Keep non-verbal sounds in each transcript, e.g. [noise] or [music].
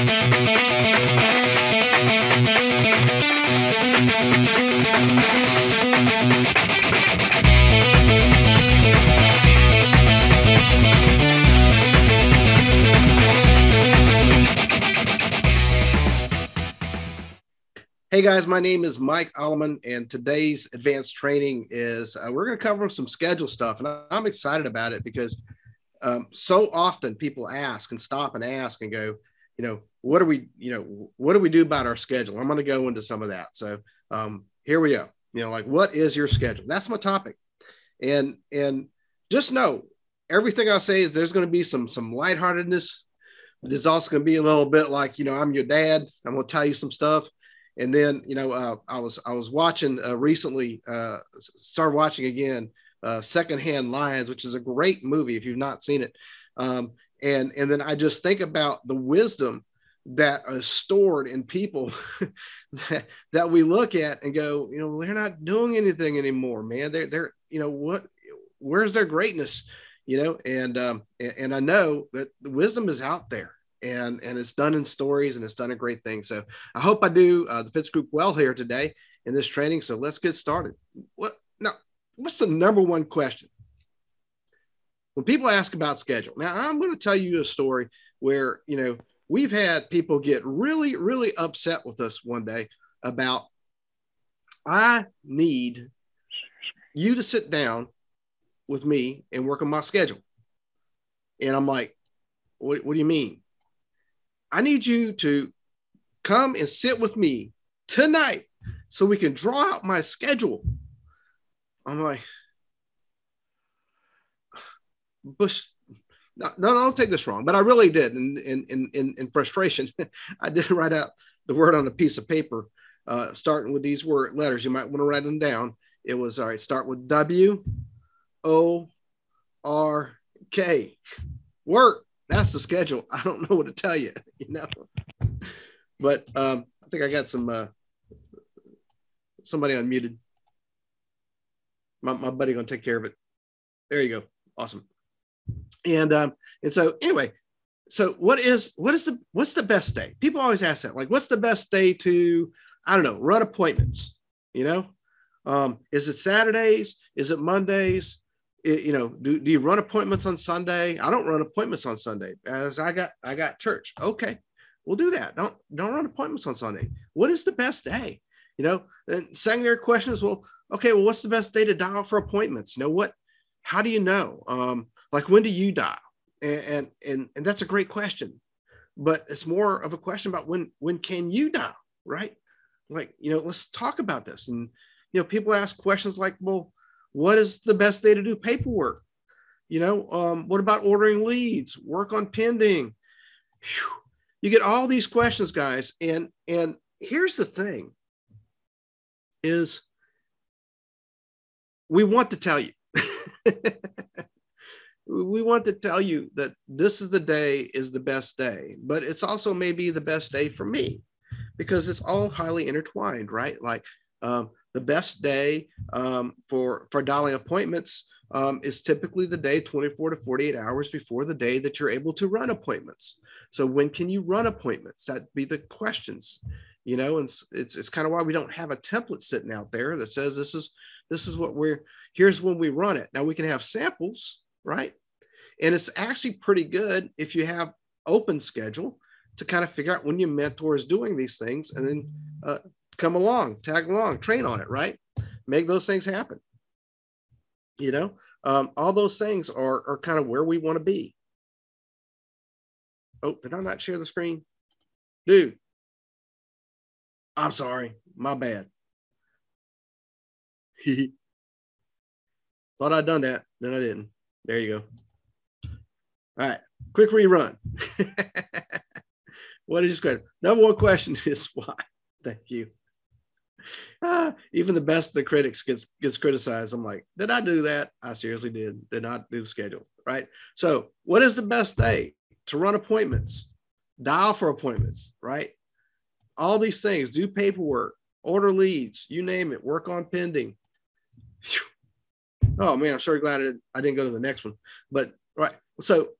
Hey guys, my name is Mike Alleman, and today's advanced training is uh, we're going to cover some schedule stuff, and I'm excited about it because um, so often people ask and stop and ask and go, you know, what do we, you know, what do we do about our schedule? I'm going to go into some of that. So um, here we go. You know, like what is your schedule? That's my topic, and and just know everything I say is there's going to be some some lightheartedness. There's also going to be a little bit like you know I'm your dad. I'm going to tell you some stuff and then, you know, uh, I was I was watching uh, recently, uh, started watching again, uh, Secondhand Lions, which is a great movie if you've not seen it. Um, and and then I just think about the wisdom that is stored in people [laughs] that, that we look at and go, you know, they're not doing anything anymore, man. They're they're you know what, where's their greatness, you know? And um, and, I know that the wisdom is out there and and it's done in stories and it's done a great thing. So I hope I do uh, the Fitz Group well here today in this training. So let's get started. What? What's the number one question when people ask about schedule? Now I'm going to tell you a story where you know we've had people get really really upset with us one day about I need you to sit down with me and work on my schedule. And I'm like, what, what do you mean? I need you to come and sit with me tonight so we can draw out my schedule. I'm like, Bush, no, no, don't take this wrong, but I really did. In, in, in, in frustration, [laughs] I did write out the word on a piece of paper, uh, starting with these word letters. You might want to write them down. It was all right, start with W O R K. Work that's the schedule. I don't know what to tell you, [laughs] you know. But um, I think I got some uh, somebody unmuted. My, my buddy gonna take care of it. There you go. Awesome. And um, and so anyway, so what is what is the what's the best day? People always ask that. Like, what's the best day to I don't know run appointments? You know, um, is it Saturdays? Is it Mondays? you know, do, do you run appointments on Sunday? I don't run appointments on Sunday as I got I got church. Okay, we'll do that. Don't don't run appointments on Sunday. What is the best day? You know, and secondary question is, well, okay, well, what's the best day to dial for appointments? You know what? How do you know? Um, like when do you dial? And, and and and that's a great question, but it's more of a question about when when can you dial, right? Like you know, let's talk about this. And you know, people ask questions like, well what is the best day to do paperwork? You know, um, what about ordering leads, work on pending? Whew. You get all these questions, guys. And and here's the thing is we want to tell you. [laughs] we want to tell you that this is the day is the best day, but it's also maybe the best day for me because it's all highly intertwined, right? Like um, the best day um, for for dialing appointments um, is typically the day 24 to 48 hours before the day that you're able to run appointments. So when can you run appointments? That'd be the questions, you know, and it's, it's, kind of why we don't have a template sitting out there that says this is this is what we're here's when we run it. Now we can have samples, right? And it's actually pretty good if you have open schedule to kind of figure out when your mentor is doing these things and then uh, come along, tag along, train on it, right? Make those things happen. You know, um, all those things are, are kind of where we want to be. Oh, did I not share the screen? Dude, I'm sorry. My bad. [laughs] Thought I'd done that. Then I didn't. There you go. All right. Quick rerun. [laughs] what is this question? Number one question [laughs] is why? Thank you ah, even the best of the critics gets gets criticized. I'm like, did I do that? I seriously did. Did not do the schedule. Right. So, what is the best day to run appointments? Dial for appointments. Right. All these things. Do paperwork. Order leads. You name it. Work on pending. Oh man, I'm sure glad I didn't go to the next one. But right. So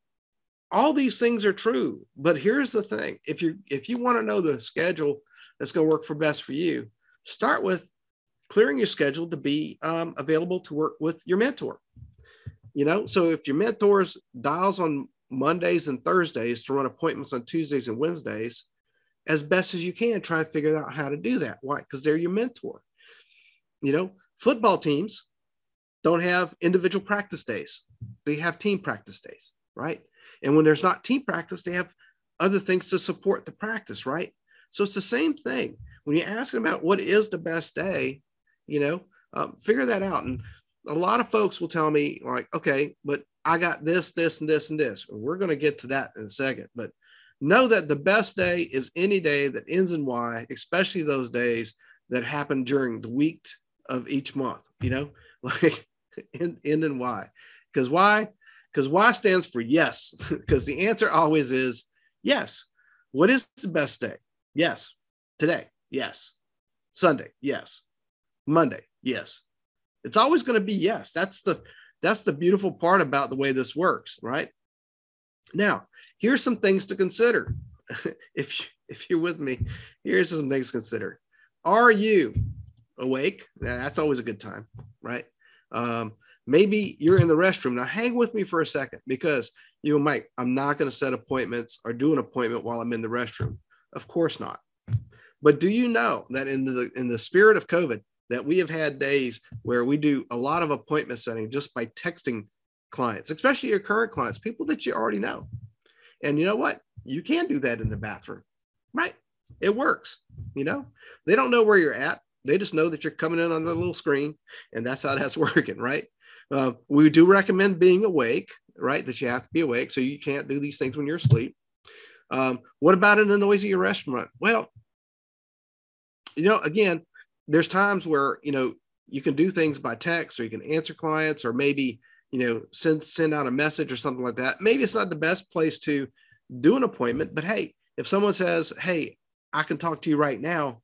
all these things are true, but here's the thing: if you if you want to know the schedule that's going to work for best for you, start with clearing your schedule to be um, available to work with your mentor. You know, so if your mentor's dials on Mondays and Thursdays to run appointments on Tuesdays and Wednesdays, as best as you can, try and figure out how to do that. Why? Because they're your mentor. You know, football teams don't have individual practice days, they have team practice days, right? And when there's not team practice, they have other things to support the practice, right? So it's the same thing. When you ask them about what is the best day, you know, um, figure that out. And a lot of folks will tell me, like, okay, but I got this, this, and this, and this. we're going to get to that in a second. But know that the best day is any day that ends in Y, especially those days that happen during the week of each month, you know, [laughs] like end, in Y. Because why? Because Y stands for yes, [laughs] because the answer always is yes. What is the best day? Yes. Today, yes. Sunday, yes. Monday, yes. It's always going to be yes. That's the that's the beautiful part about the way this works, right? Now, here's some things to consider. [laughs] if if you're with me, here's some things to consider. Are you awake? That's always a good time, right? Um, maybe you're in the restroom. Now, hang with me for a second because you might, I'm not going to set appointments or do an appointment while I'm in the restroom. Of course not. But do you know that in the in the spirit of COVID, that we have had days where we do a lot of appointment setting just by texting clients, especially your current clients, people that you already know. And you know what? You can do that in the bathroom, right? It works. You know, they don't know where you're at. They just know that you're coming in on the little screen, and that's how that's [laughs] working, right? Uh, we do recommend being awake, right? That you have to be awake, so you can't do these things when you're asleep. Um, what about in a noisy restaurant? Well, you know, again, there's times where you know you can do things by text, or you can answer clients, or maybe you know send send out a message or something like that. Maybe it's not the best place to do an appointment, but hey, if someone says, "Hey, I can talk to you right now,"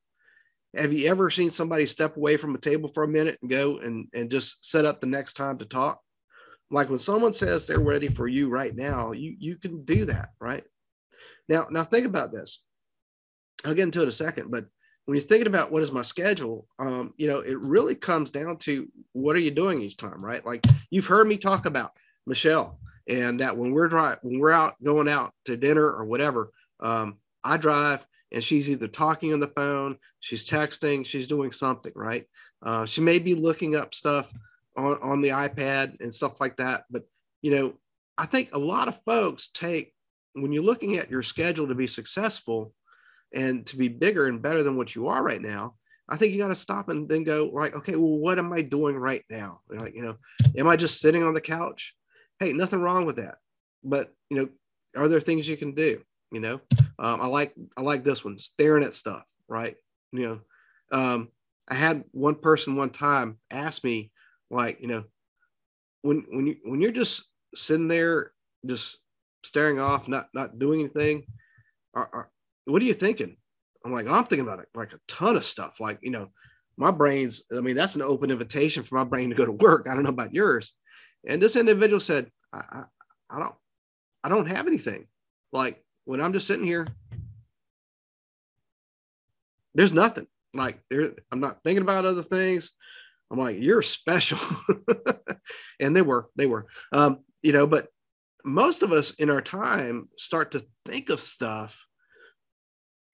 have you ever seen somebody step away from a table for a minute and go and, and just set up the next time to talk? Like when someone says they're ready for you right now, you, you can do that, right? Now, now think about this. I'll get into it in a second, but when you're thinking about what is my schedule, um, you know, it really comes down to what are you doing each time, right? Like you've heard me talk about Michelle, and that when we're driving, when we're out going out to dinner or whatever, um, I drive and she's either talking on the phone, she's texting, she's doing something, right? Uh, she may be looking up stuff on, on the iPad and stuff like that. But, you know, I think a lot of folks take, when you're looking at your schedule to be successful and to be bigger and better than what you are right now, I think you got to stop and then go like, okay, well, what am I doing right now? Like, you know, am I just sitting on the couch? Hey, nothing wrong with that. But, you know, are there things you can do? You know, um, I like I like this one, staring at stuff, right? You know, um, I had one person one time ask me, like, you know, when when you when you're just sitting there, just staring off, not not doing anything, are, are, what are you thinking? I'm like, I'm thinking about it, like a ton of stuff. Like, you know, my brain's, I mean, that's an open invitation for my brain to go to work. I don't know about yours. And this individual said, I, I, I don't, I don't have anything. Like, when I'm just sitting here, there's nothing. Like there, I'm not thinking about other things. I'm like, you're special. [laughs] and they were, they were. Um, you know, but most of us in our time start to think of stuff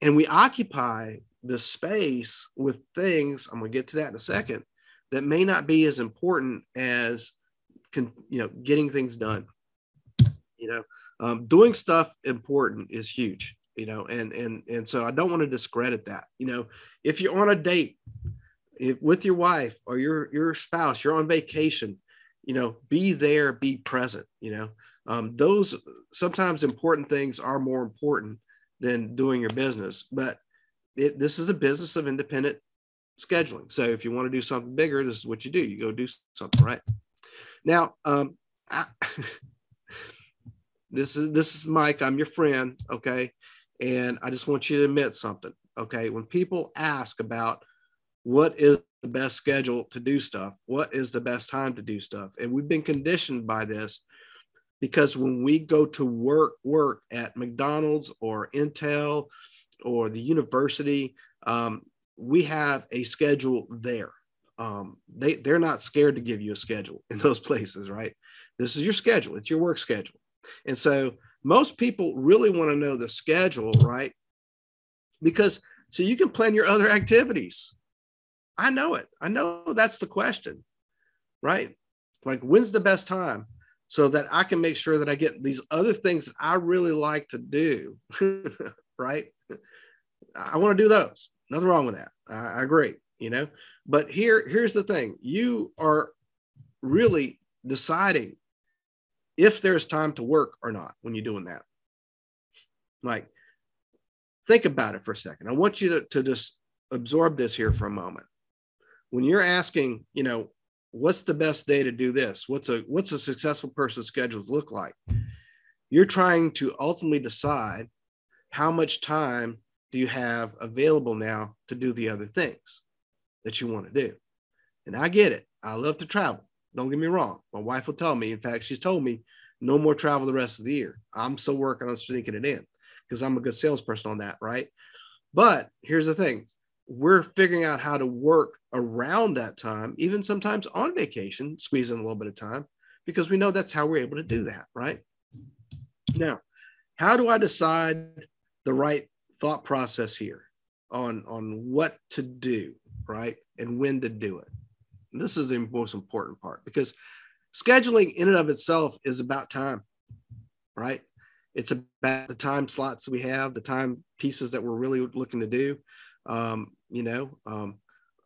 and we occupy the space with things. I'm going to get to that in a second that may not be as important as can, you know, getting things done. You know, um, doing stuff important is huge you know and and and so i don't want to discredit that you know if you're on a date if, with your wife or your your spouse you're on vacation you know be there be present you know um, those sometimes important things are more important than doing your business but it, this is a business of independent scheduling so if you want to do something bigger this is what you do you go do something right now um, I, [laughs] this is this is Mike. I'm your friend, okay? And I just want you to admit something, okay? When people ask about what is the best schedule to do stuff, what is the best time to do stuff, and we've been conditioned by this. Because when we go to work work at McDonald's or Intel or the university, um, we have a schedule there. Um, they they're not scared to give you a schedule in those [laughs] places, right? This is your schedule. It's your work schedule, and so most people really want to know the schedule, right? Because so you can plan your other activities. I know it. I know that's the question, right? Like, when's the best time so that I can make sure that I get these other things that I really like to do, [laughs] right? I want to do those. Nothing wrong with that. I, I agree, you know. But here, here's the thing: you are really deciding if there's time to work or not when you're doing that. Like, think about it for a second. I want you to, to just absorb this here for a moment. When you're asking, you know, what's the best day to do this? What's a what's a successful person's schedules look like? You're trying to ultimately decide how much time do you have available now to do the other things that you want to do. And I get it. I love to travel. Don't get me wrong. My wife will tell me. In fact, she's told me no more travel the rest of the year. I'm still working on sneaking it in because I'm a good salesperson on that, right? But here's the thing we're figuring out how to work around that time, even sometimes on vacation, squeeze in a little bit of time, because we know that's how we're able to do that, right? Now, how do I decide the right thought process here on, on what to do, right? And when to do it? And this is the most important part because scheduling in and of itself is about time, right? It's about the time slots we have, the time pieces that we're really looking to do. Um, you know, um,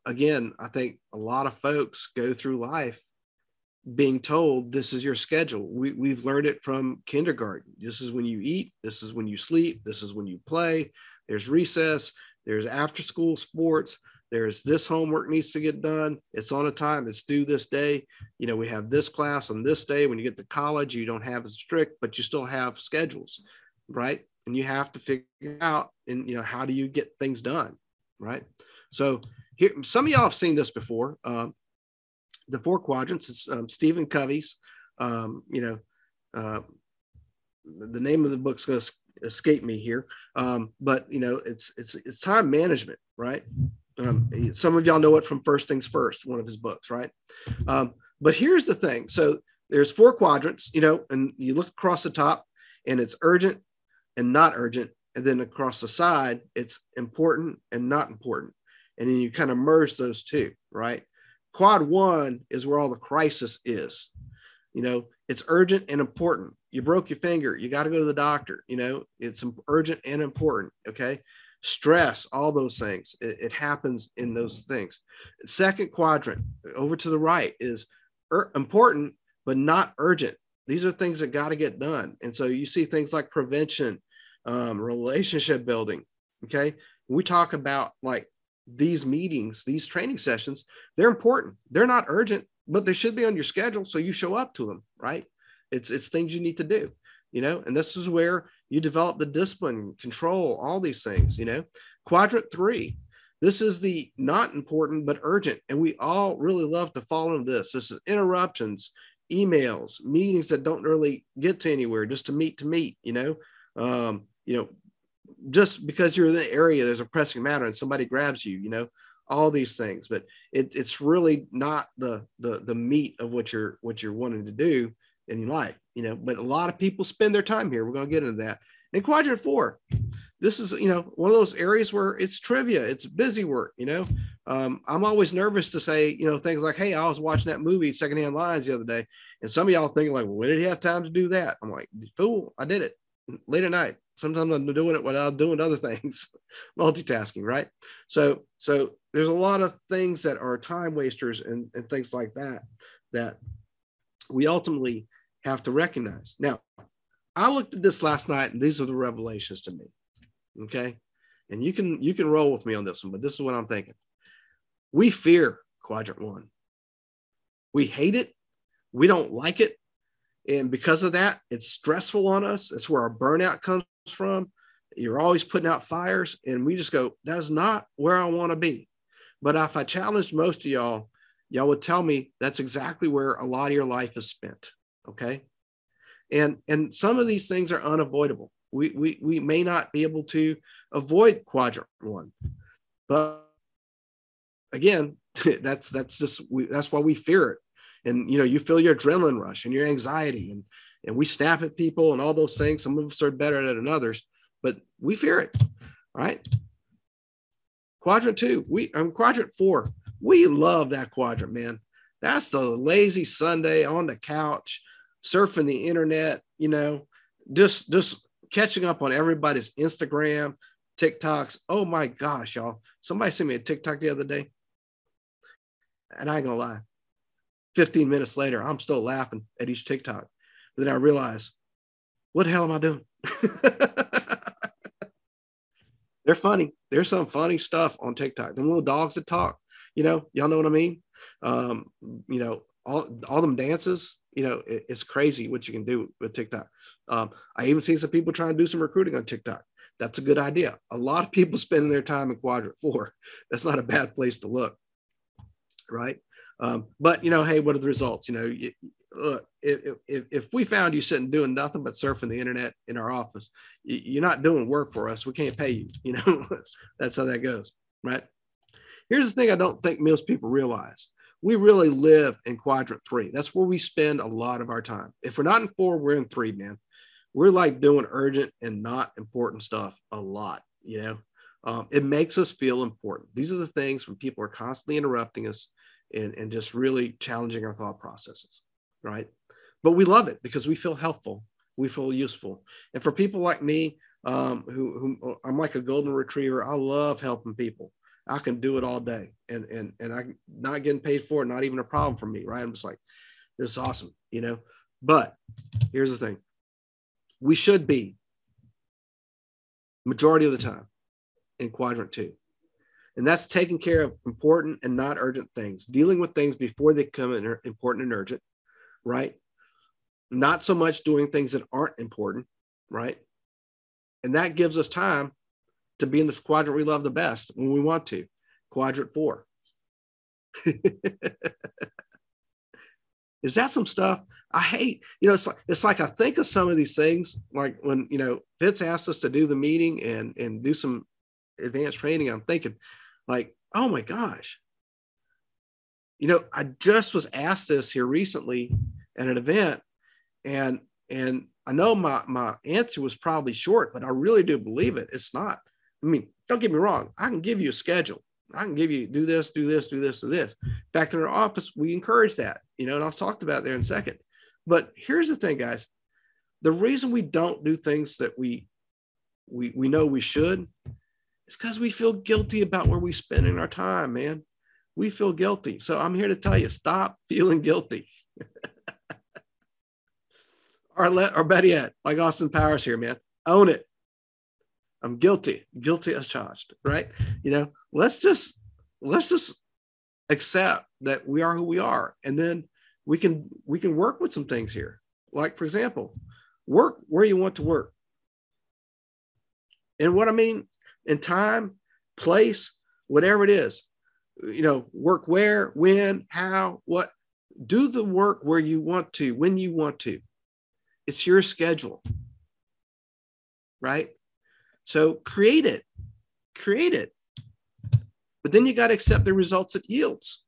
again, I think a lot of folks go through life being told this is your schedule. We, we've learned it from kindergarten. This is when you eat, this is when you sleep, this is when you play. There's recess, there's after school sports, there's this homework needs to get done. It's on a time, it's due this day. You know, we have this class on this day. When you get to college, you don't have as strict, but you still have schedules, right? And you have to figure out, and you know, how do you get things done, right? So here, some of y'all have seen this before. Um, the four quadrants. is um, Stephen Covey's. Um, you know, uh, the name of the book's going to escape me here, um, but you know, it's it's it's time management, right? Um, some of y'all know it from First Things First, one of his books, right? But here's the thing. So there's four quadrants, you know, and you look across the top, and it's urgent and not urgent, and then across the side, it's important and not important, and then you kind of merge those two, right? Quad one is where all the crisis is. You know, it's urgent and important. You broke your finger, you got to go to the doctor. You know, it's urgent and important. Okay stress, all those things. It, it happens in those things. Second quadrant over to the right is ur- important, but not urgent. These are things that got to get done. And so you see things like prevention, um, relationship building. Okay. We talk about like these meetings, these training sessions, they're important. They're not urgent, but they should be on your schedule. So you show up to them, right? It's, it's things you need to do, you know, and this is where you develop the discipline, control, all these things, you know. Quadrant three, this is the not important but urgent. And we all really love to fall into this. This is interruptions, emails, meetings that don't really get to anywhere, just to meet to meet, you know. Um, you know, just because you're in the area, there's a pressing matter and somebody grabs you, you know, all these things. But it, it's really not the the the meat of what you're what you're wanting to do in life, you know. But a lot of people spend their time here. We're to get into that. In quadrant four, this is you know one of those areas where it's trivia, it's busy work. You know, um, I'm always nervous to say you know things like, "Hey, I was watching that movie Secondhand Lions the other day," and some of y'all thinking like, "When did he have time to do that?" I'm like, "Fool, I did it late at night." Sometimes I'm doing it I'm doing other things, [laughs] multitasking, right? So, so there's a lot of things that are time wasters and, and things like that that we ultimately have to recognize. Now, I looked at this last night, and these are the revelations to me. Okay, and you can you can roll with me on this one, but this is what I'm thinking. We fear quadrant one. We hate it. We don't like it, and because of that, it's stressful on us. It's where our burnout comes from. You're always putting out fires, and we just go, "That is not where I want to be." But if I challenged most of y'all, y'all would tell me that's exactly where a lot of your life is spent. Okay. And, and some of these things are unavoidable. We, we, we may not be able to avoid quadrant one, but again, [laughs] that's, that's just, we, that's why we fear it. And, you know, you feel your adrenaline rush and your anxiety and, and we snap at people and all those things. Some of us are better at it than others, but we fear it. Right. Quadrant two, we, um, quadrant four, we love that quadrant, man. That's the lazy Sunday on the couch, surfing the internet, you know, just just catching up on everybody's Instagram, TikToks. Oh my gosh, y'all. Somebody sent me a TikTok the other day. And I ain't gonna lie. 15 minutes later, I'm still laughing at each TikTok. But then I realize, what the hell am I doing? [laughs] They're funny. There's some funny stuff on TikTok. The little dogs that talk, you know, y'all know what I mean? Um, you know, all, all them dances, you know, it, it's crazy what you can do with TikTok. Um, I even seen some people trying to do some recruiting on TikTok. That's a good idea. A lot of people spending their time in quadrant four. [laughs] That's not a bad place to look. Right. Um, but you know, hey, what are the results? You know, you, look, if, if, if we found you sitting doing nothing but surfing the internet in our office, you're not doing work for us. We can't pay you. You know, [laughs] that's how that goes. Right. Here's the thing I don't think most people realize. We really live in quadrant three. That's where we spend a lot of our time. If we're not in four, we're in three, man. We're like doing urgent and not important stuff a lot, you know. Um, it makes us feel important. These are the things when people are constantly interrupting us and, and just really challenging our thought processes, right? But we love it because we feel helpful, we feel useful. And for people like me, um, who, who I'm like a golden retriever, I love helping people. I can do it all day and and and I not getting paid for it, not even a problem for me, right? I'm just like, this is awesome, you know. But here's the thing. We should be majority of the time in quadrant two. And that's taking care of important and not urgent things, dealing with things before they become important and urgent, right? Not so much doing things that aren't important, right? And that gives us time to be in the quadrant we love the best when we want to, quadrant four. [laughs] Is that some stuff I hate? You know, it's like it's like I think of some of these things, like when you know Fitz asked us to do the meeting and and do some advanced training. I'm thinking, like, oh my gosh, you know, I just was asked this here recently at an event, and and I know my my answer was probably short, but I really do believe it. It's not. I mean, don't get me wrong. I can give you a schedule. I can give you do this, do this, do this, do this. Back in our office, we encourage that, you know, and I'll talk about there in a second. But here's the thing, guys. The reason we don't do things that we we we know we should is because we feel guilty about where we spending our time, man. We feel guilty. So I'm here to tell you, stop feeling guilty. [laughs] or let or better yet, like Austin Powers here, man. Own it. I'm guilty, guilty as charged, right? You know, let's just let's just accept that we are who we are, and then we can we can work with some things here. Like for example, work where you want to work. And what I mean in time, place, whatever it is, you know, work where, when, how, what. Do the work where you want to, when you want to. It's your schedule, right? So create it, create it. But then you got to accept the results it yields.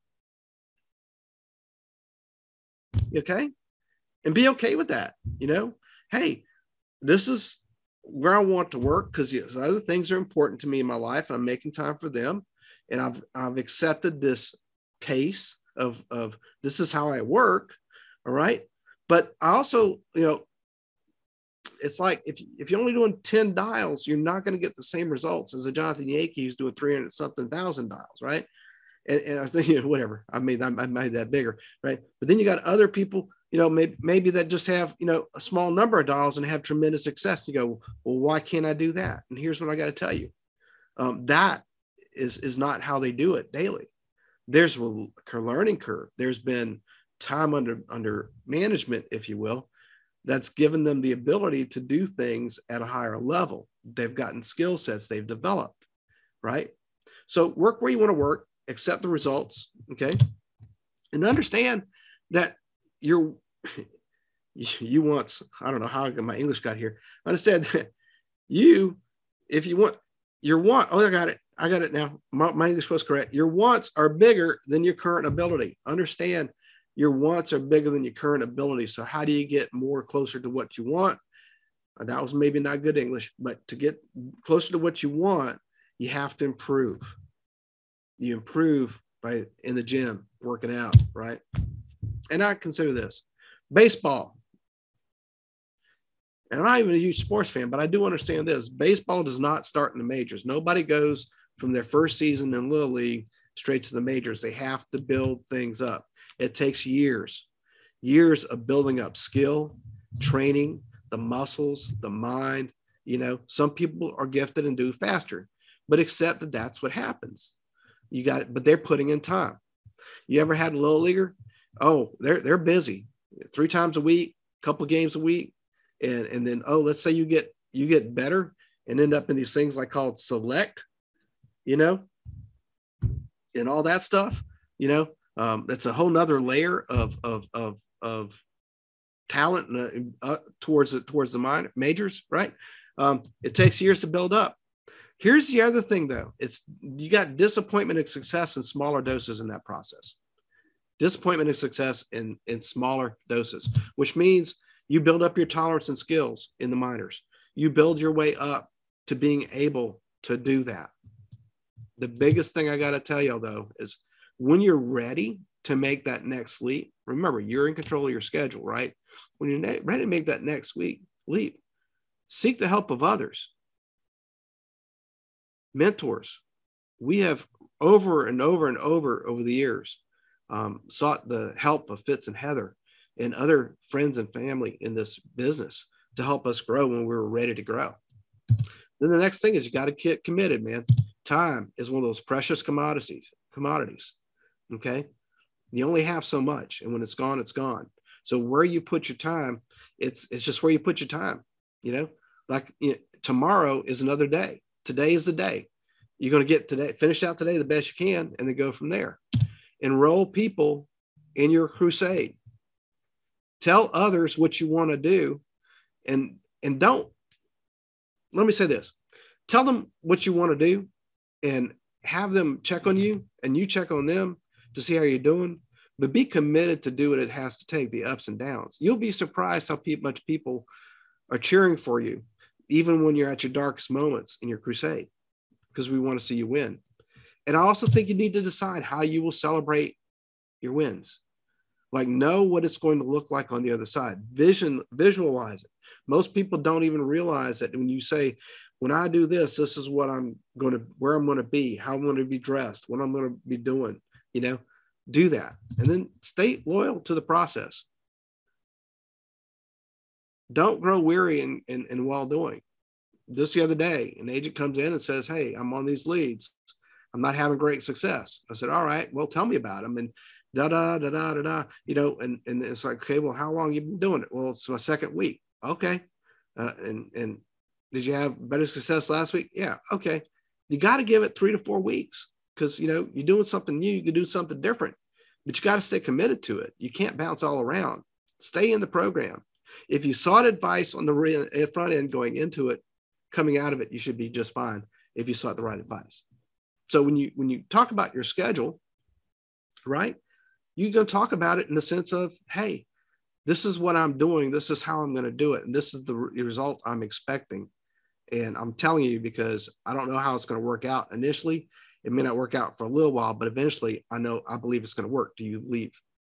Okay. And be okay with that. You know, hey, this is where I want to work because other things are important to me in my life and I'm making time for them. And I've I've accepted this pace of of this is how I work. All right. But I also, you know, it's like if, if you're only doing 10 dials, you're not going to get the same results as a Jonathan Yankee who's doing 300 something thousand dials, right? And, and I think, [laughs] you know, whatever, I made, I made that bigger, right? But then you got other people, you know, maybe, maybe that just have, you know, a small number of dials and have tremendous success. You go, well, why can't I do that? And here's what I got to tell you. Um, that is, is not how they do it daily. There's a learning curve. There's been time under, under management, if you will, that's given them the ability to do things at a higher level. They've gotten skill sets they've developed, right? So work where you want to work, accept the results, okay? And understand that you're [laughs] you want, I don't know how my English got here. I said, [laughs] you, if you want, your want, oh, I got it. I got it now. My, my English was correct. Your wants are bigger than your current ability. Understand your wants are bigger than your current ability. So, how do you get more closer to what you want? That was maybe not good English, but to get closer to what you want, you have to improve. You improve by in the gym, working out, right? And I consider this baseball. And I'm not even a huge sports fan, but I do understand this. Baseball does not start in the majors. Nobody goes from their first season in Little League straight to the majors. They have to build things up. It takes years, years of building up skill, training, the muscles, the mind. You know, some people are gifted and do faster, but accept that that's what happens. You got it, but they're putting in time. You ever had a little leaguer? Oh, they're they're busy, three times a week, couple games a week, and and then oh, let's say you get you get better and end up in these things like called select, you know, and all that stuff. You know, um, that's a whole nother layer of of of of talent uh, uh, towards it towards the minor majors, right? Um, it takes years to build up. Here's the other thing, though: it's you got disappointment and success in smaller doses in that process. Disappointment and success in in smaller doses, which means you build up your tolerance and skills in the minors. You build your way up to being able to do that. The biggest thing I got to tell y'all though is when you're ready to make that next leap, remember you're in control of your schedule, right? When you're ready to make that next week leap, seek the help of others, mentors. We have over and over and over over the years um, sought the help of Fitz and Heather and other friends and family in this business to help us grow when we were ready to grow. Then the next thing is you got to get committed, man. Time is one of those precious commodities. Commodities. Okay. You only have so much, and when it's gone, it's gone. So where you put your time, it's it's just where you put your time. You know, like you know, tomorrow is another day. Today is the day. You're going to get today, finish out today the best you can, and then go from there. Enroll people in your crusade. Tell others what you want to do, and and don't. Let me say this: tell them what you want to do, and have them check on you, and you check on them, to see how you're doing, but be committed to do what it has to take, the ups and downs. You'll be surprised how much people are cheering for you, even when you're at your darkest moments in your crusade, because we want to see you win. And I also think you need to decide how you will celebrate your wins. Like know what it's going to look like on the other side. Vision, visualize it. Most people don't even realize that when you say, when I do this, this is what I'm going to, where I'm going to be, how I'm going to be dressed, what I'm going to be doing you know, do that and then stay loyal to the process. Don't grow weary in, in, in while doing. Just the other day, an agent comes in and says, Hey, I'm on these leads. I'm not having great success. I said, All right, well, tell me about them. And da da da da da da, you know, and, and it's like, okay, well, how long you been doing it? Well, it's my second week. Okay. Uh, and and did you have better success last week? Yeah. Okay. You got to give it three to four weeks because you know you're doing something new you can do something different but you got to stay committed to it. You can't bounce all around. Stay in the program. If you sought advice on the re- eh, front end going into it coming out of it you should be just fine if you sought the right advice. So when you when you talk about your schedule right going to talk about it in the sense of hey this is what i'm doing. This is how i'm going to do it. And this is the re- result i'm expecting. And i'm telling you because i don't know how it's going to work out initially it may not work out for a little while, but eventually I know I believe it's going to work. Do you leave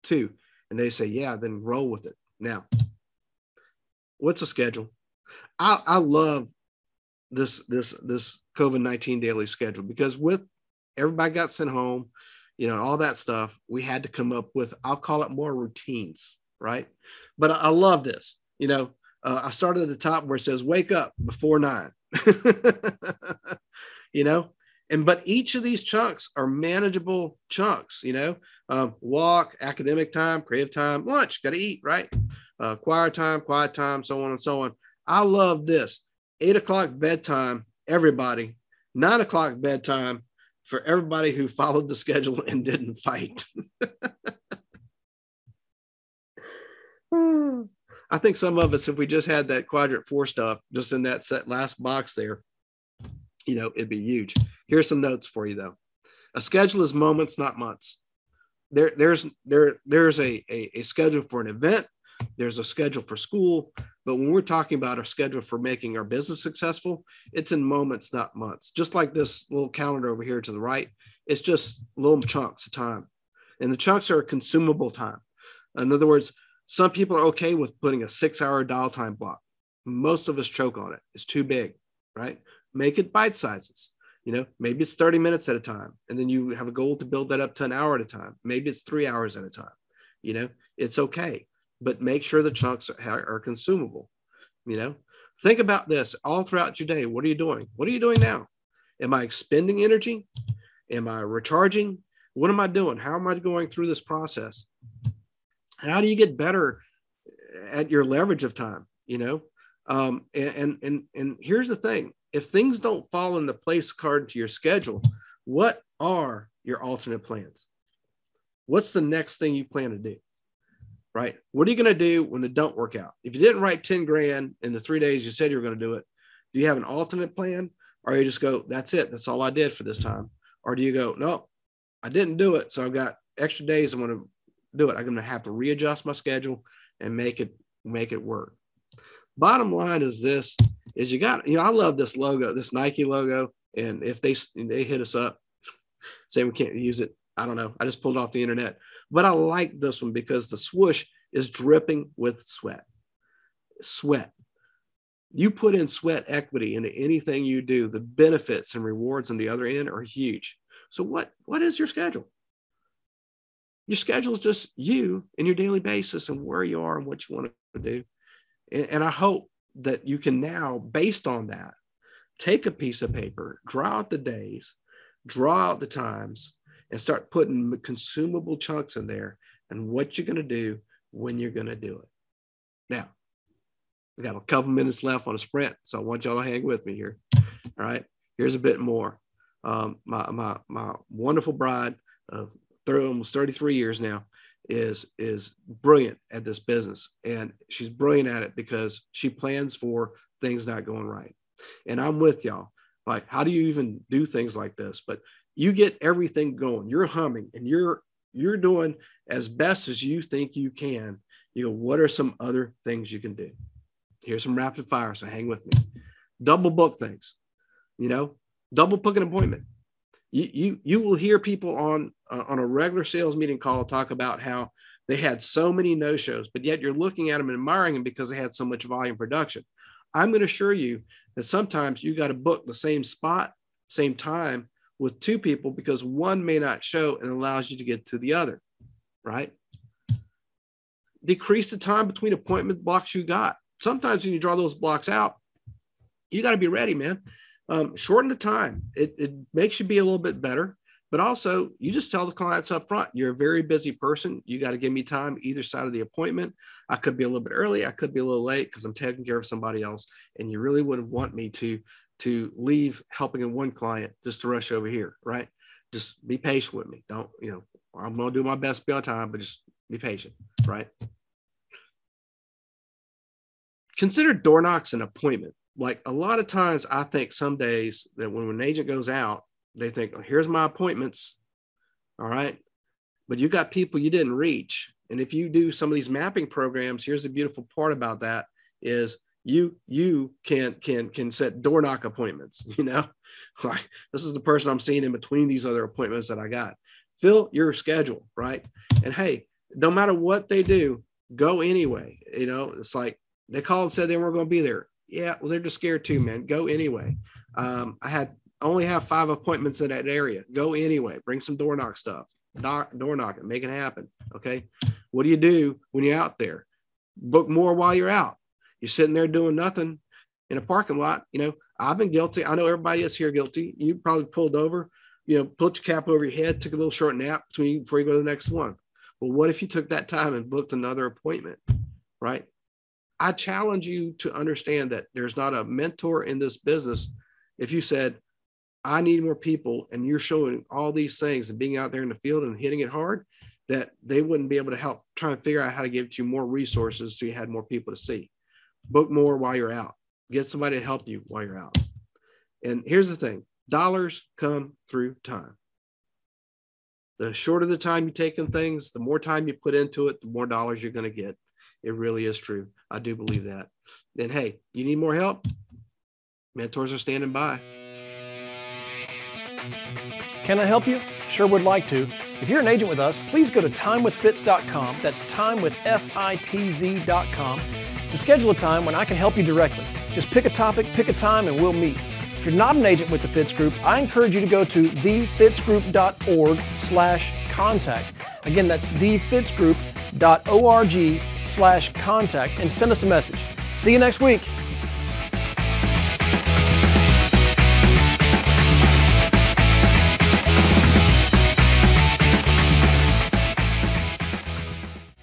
too? And they say, yeah, then roll with it. Now, what's a schedule? I, I love this this this COVID nineteen daily schedule because with everybody got sent home, you know, all that stuff, we had to come up with I'll call it more routines, right? But I, I love this. You know, uh, I started at the top where it says wake up before nine. [laughs] you know, and but each of these chunks are manageable chunks you know um, walk academic time creative time lunch got to eat right? Uh, choir time quiet time so on and so on. I love this. Eight o'clock bedtime everybody. Nine o'clock bedtime for everybody who [laughs] followed the schedule and didn't fight. [laughs] I think some of us, if we just had that quadrant four stuff just in that set last box there, you know, it'd be huge. Here's some notes for you though. A schedule is moments, not months. There, there's there, there's a, a, a schedule for an event, there's a schedule for school, but when we're talking about our schedule for making our business successful, it's in moments, not months. Just like this little calendar over here to the right, it's just little chunks of time. And the chunks are consumable time. In other words, some people are okay with putting a six hour dial time block. Most of us choke on it. It's too big, right? Make it bite sizes. You know, maybe it's 30 minutes at a time. And then you have a goal to build that up to an hour at a time. Maybe it's three hours at a time. You know, it's okay but make sure the chunks are, are consumable. You know, think about this all throughout your day. What are you doing? What are you doing now? Am I expending energy? Am I recharging? What am I doing? How am I going through this process? How do you get better at your leverage of time? You know, um, and and and here's the thing: if things don't fall into place according to your schedule, what are your alternate plans? What's the next thing you plan to do? right? What are you going to do when it don't work out? If you didn't write 10 grand in the three days you said you were going to do it, do you have an alternate plan? Or you just go, that's it. That's all I did for this time. Or do you go, no, I didn't do it. So I've got extra days. I'm going to do it. I'm going to have to readjust my schedule and make it, make it work. Bottom line is this is you got, you know, I love this logo, this Nike logo. And if they, they hit us up, say we can't use it. I don't know. I just pulled off the internet but I like this one because the swoosh is dripping with sweat. Sweat. You put in sweat equity into anything you do, the benefits and rewards on the other end are huge. So what, what is your schedule? Your schedule is just you and your daily basis and where you are and what you want to do. And, I hope that you can now, based on that, take a piece of paper, draw out the days, draw out the times, and start putting consumable chunks in there and what you're going to do when you're going to do it. Now, we got a couple minutes left on a sprint, so I want y'all to hang with me here. All right, here's a bit more. Um, my, my, my wonderful bride of 30, almost 33 years now is is brilliant at this business. And she's brilliant at it because she plans for things not going right. And i'm with y'all. Like how do you even do things like this? But you get everything going. You're humming and you're you're doing as best as you think you can. You know what are some other things you can do? Here's some rapid fire so hang with me. Double book things you know? Double book an appointment you you, you will hear people on uh, on a regular sales meeting call talk about how they had so many no shows but yet you're looking at them and admiring them because they had so much volume production i'm going to assure you that sometimes you got to book the same spot same time with two people because one may not show and allows you to get to the other, right? Decrease the time between appointment blocks you got. Sometimes when you draw those blocks out, you got to be ready, man. Um, shorten the time. It, it makes you be a little bit better, but also you just tell the clients up front, you're a very busy person. You got to give me time either side of the appointment. I could be a little bit early. I could be a little late because I'm taking care of somebody else. And you really wouldn't want me to to leave helping in one client just to rush over here, right? Just be patient with me. Don't, you know, I'm going to do my best to be on time, but just be patient, right? Consider door knocks an appointment. Like a lot of times, I think some days that when an agent goes out, they think, oh, here's my appointments. All right. But you got people you didn't reach. And if you do some of these mapping programs, here's the beautiful part about that is you you can can can set door knock appointments [laughs] you know like this is the person i'm seeing in between these other appointments that i got fill your schedule right and hey no matter what they do go anyway you know it's like they called and said they weren't going to be there yeah well they're just scared too man go anyway um, i had only have five appointments in that area go anyway bring some door knock stuff knock, door knocking make it happen okay what do you do when you're out there book more while you're out you're sitting there doing nothing in a parking lot. You know, I've been guilty. I know everybody is here guilty. You probably pulled over, you know, put your cap over your head, took a little short nap between before you go to the next one. Well, what if you took that time and booked another appointment, right? I challenge you to understand that there's not a mentor in this business. If you said, I need more people, and you're showing all these things and being out there in the field and hitting it hard, that they wouldn't be able to help try and figure out how to give you more resources so you had more people to see. Book more while you're out. Get somebody to help you while you're out. And here's the thing dollars come through time. The shorter the time you take in things, the more time you put into it, the more dollars you're going to get. It really is true. I do believe that. Then, hey, you need more help? Mentors are standing by. Can I help you? Sure would like to. If you're an agent with us, please go to timewithfitz.com. That's timewithfitz.com to schedule a time when I can help you directly. Just pick a topic, pick a time, and we'll meet. If you're not an agent with the Fitz Group, I encourage you to go to thefitzgroup.org slash contact. Again, that's thefitzgroup.org slash contact and send us a message. See you next week.